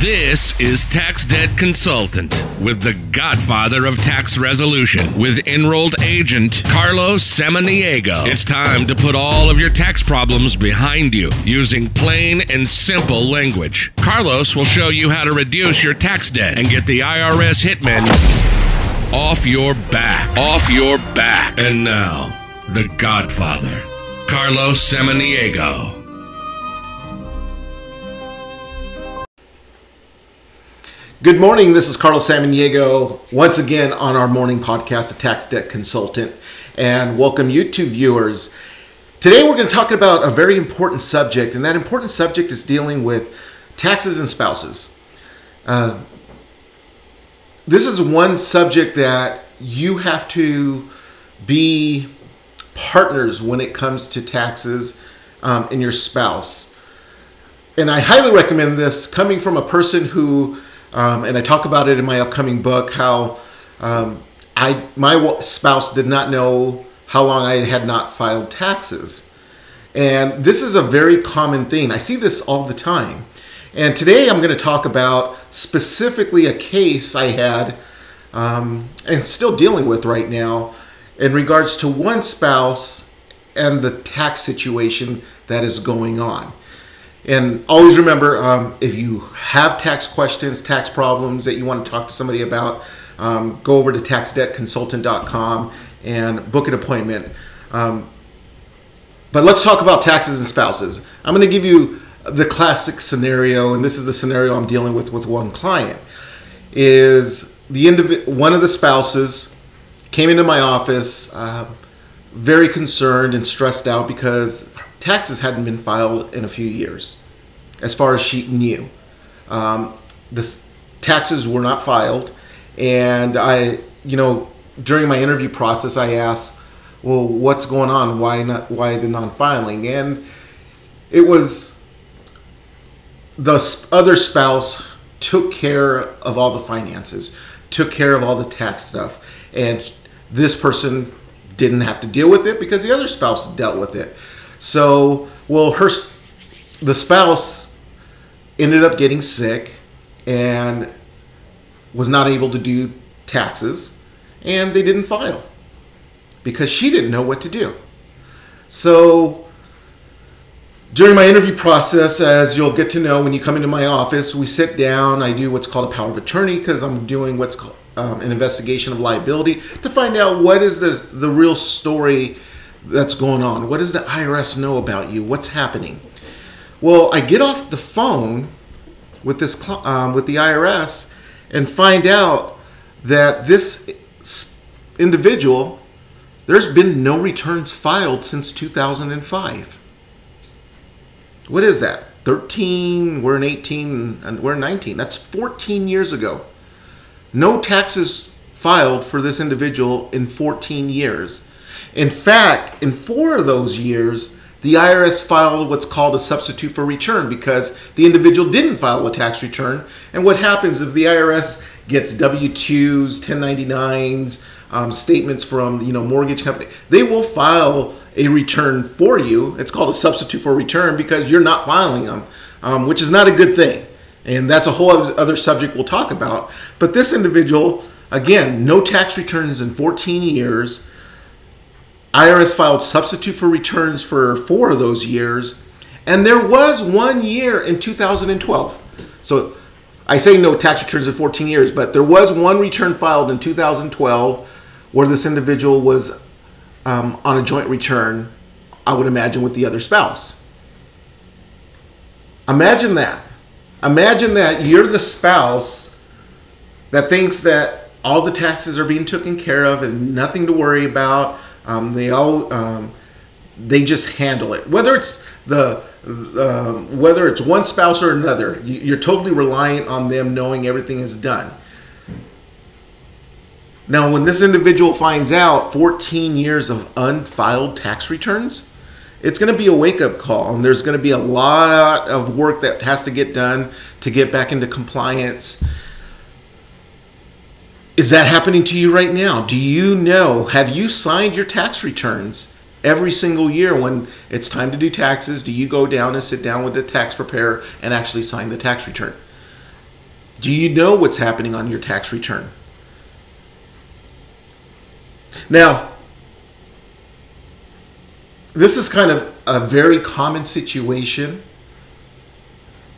This is Tax Debt Consultant with the godfather of tax resolution with enrolled agent Carlos Samaniego. It's time to put all of your tax problems behind you using plain and simple language. Carlos will show you how to reduce your tax debt and get the IRS hitmen off your back. Off your back. And now, the godfather, Carlos Samaniego. Good morning. This is Carlos Samaniego once again on our morning podcast, a tax debt consultant, and welcome YouTube viewers. Today we're going to talk about a very important subject, and that important subject is dealing with taxes and spouses. Uh, this is one subject that you have to be partners when it comes to taxes um, and your spouse. And I highly recommend this coming from a person who um, and I talk about it in my upcoming book how um, I my spouse did not know how long I had not filed taxes, and this is a very common thing. I see this all the time. And today I'm going to talk about specifically a case I had um, and still dealing with right now in regards to one spouse and the tax situation that is going on. And always remember um, if you have tax questions, tax problems that you want to talk to somebody about, um, go over to taxdebtconsultant.com and book an appointment. Um, but let's talk about taxes and spouses. I'm going to give you the classic scenario, and this is the scenario I'm dealing with with one client. Is the indiv- one of the spouses came into my office uh, very concerned and stressed out because taxes hadn't been filed in a few years, as far as she knew. Um, the taxes were not filed, and I, you know, during my interview process, I asked, "Well, what's going on? Why not? Why the non-filing?" And it was the other spouse took care of all the finances, took care of all the tax stuff, and this person didn't have to deal with it because the other spouse dealt with it. So, well, her the spouse ended up getting sick and was not able to do taxes, and they didn't file because she didn't know what to do. So, during my interview process, as you'll get to know when you come into my office, we sit down. I do what's called a power of attorney because I'm doing what's called um, an investigation of liability to find out what is the, the real story that's going on? What does the IRS know about you? What's happening? Well, I get off the phone with this um, with the IRS and find out that this individual there's been no returns filed since 2005. What is that? 13, we're in 18, and we're in 19. That's 14 years ago. No taxes filed for this individual in 14 years. In fact, in four of those years, the IRS filed what's called a substitute for return because the individual didn't file a tax return. And what happens if the IRS gets W-2s, 1099s, um, statements from you know mortgage company, they will file a return for you. It's called a substitute for return because you're not filing them, um, which is not a good thing. And that's a whole other subject we'll talk about. But this individual, again, no tax returns in 14 years IRS filed substitute for returns for four of those years, and there was one year in 2012. So I say no tax returns in 14 years, but there was one return filed in 2012 where this individual was um, on a joint return, I would imagine, with the other spouse. Imagine that. Imagine that you're the spouse that thinks that all the taxes are being taken care of and nothing to worry about um, they all um, they just handle it. Whether it's the uh, whether it's one spouse or another, you're totally reliant on them knowing everything is done. Now, when this individual finds out 14 years of unfiled tax returns, it's going to be a wake up call, and there's going to be a lot of work that has to get done to get back into compliance is that happening to you right now? Do you know? Have you signed your tax returns every single year when it's time to do taxes? Do you go down and sit down with the tax preparer and actually sign the tax return? Do you know what's happening on your tax return? Now, this is kind of a very common situation.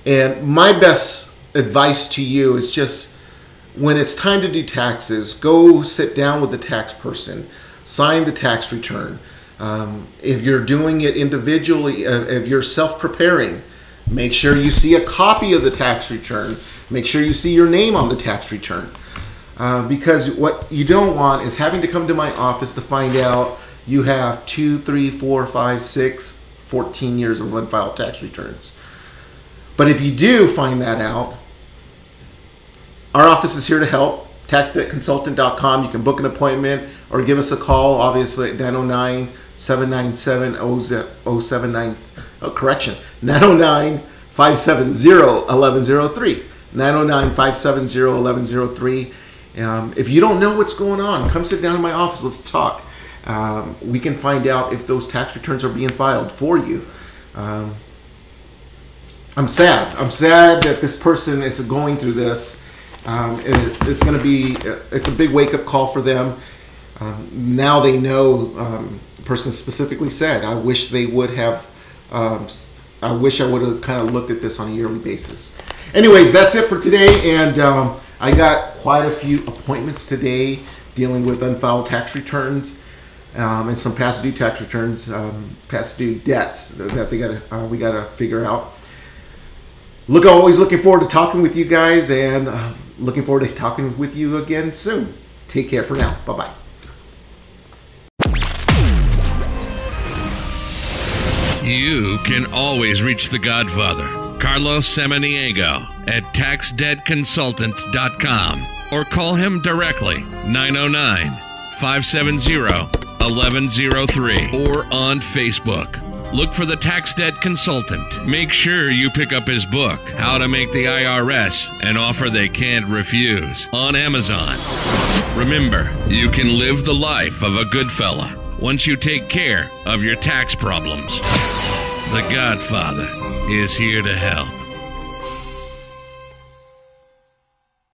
And my best advice to you is just when it's time to do taxes, go sit down with the tax person, sign the tax return. Um, if you're doing it individually, uh, if you're self preparing, make sure you see a copy of the tax return. Make sure you see your name on the tax return. Uh, because what you don't want is having to come to my office to find out you have two, three, four, five, six, 14 years of unfiled tax returns. But if you do find that out, our office is here to help. TaxDebtConsultant.com. You can book an appointment or give us a call, obviously, at 909 797 079. Oh, correction, 909 570 1103. 909 570 1103. Um, if you don't know what's going on, come sit down in my office. Let's talk. Um, we can find out if those tax returns are being filed for you. Um, I'm sad. I'm sad that this person is going through this. Um, it, it's going to be it's a big wake up call for them. Um, now they know. Um, the person specifically said, "I wish they would have. Um, I wish I would have kind of looked at this on a yearly basis." Anyways, that's it for today, and um, I got quite a few appointments today dealing with unfiled tax returns. Um, and some past due tax returns, past due debts that they got uh, we got to figure out look always looking forward to talking with you guys and uh, looking forward to talking with you again soon. Take care for now. Bye bye You can always reach the Godfather, Carlos Samaniego, at taxdebtconsultant.com or call him directly 909 570 1103 or on Facebook. Look for the Tax Debt Consultant. Make sure you pick up his book, How to Make the IRS an Offer They Can't Refuse, on Amazon. Remember, you can live the life of a good fella once you take care of your tax problems. The Godfather is here to help.